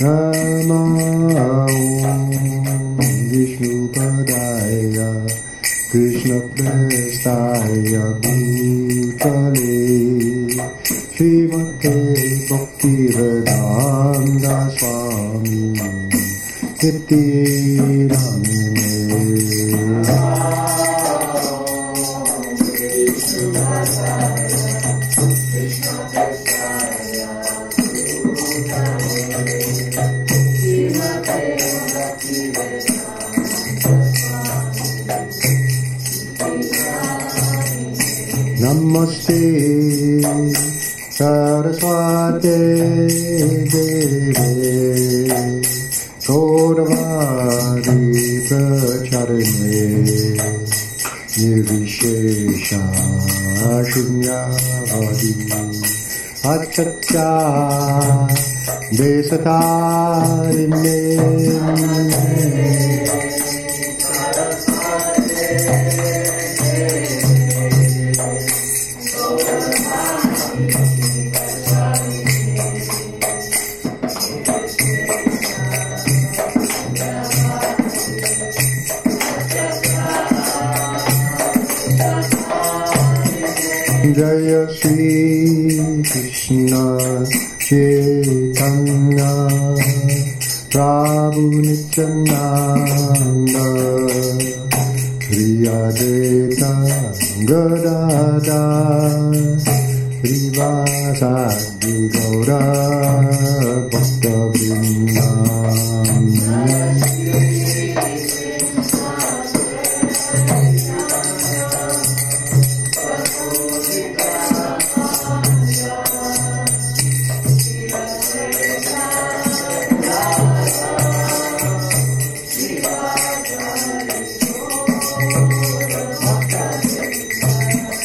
ॐ विष्णुप्रदाय कृष्णप्रशाय दि चरे श्रीमन्ते भक्तिप्रदा स्वामि नमस्ते। सरस्वते देवे गौरवारि प्रचरणे। निर्विशेषा शून्यावधि देशतारिण्ये जय श्रीकृष्ण चे कन्न राहुनि चन्दाम्ब प्रिया देताङ्ग ददािवासा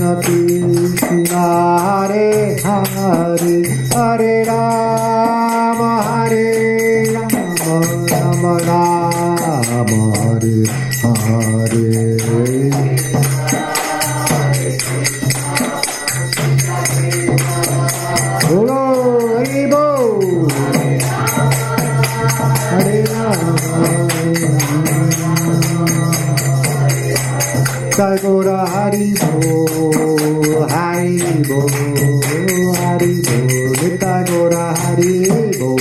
Krishna Krishna, Hare Hare, Hare Tagora Haribol, Haribol, Haribol, Tagora Haribol.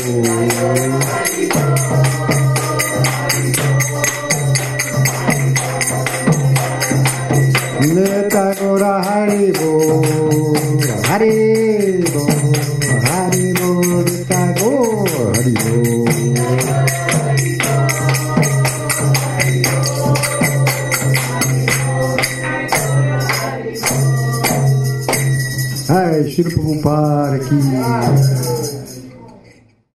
Tagora Haribol, Haribol, Haribol, Tagora Haribol. Shiro Prabhupada, que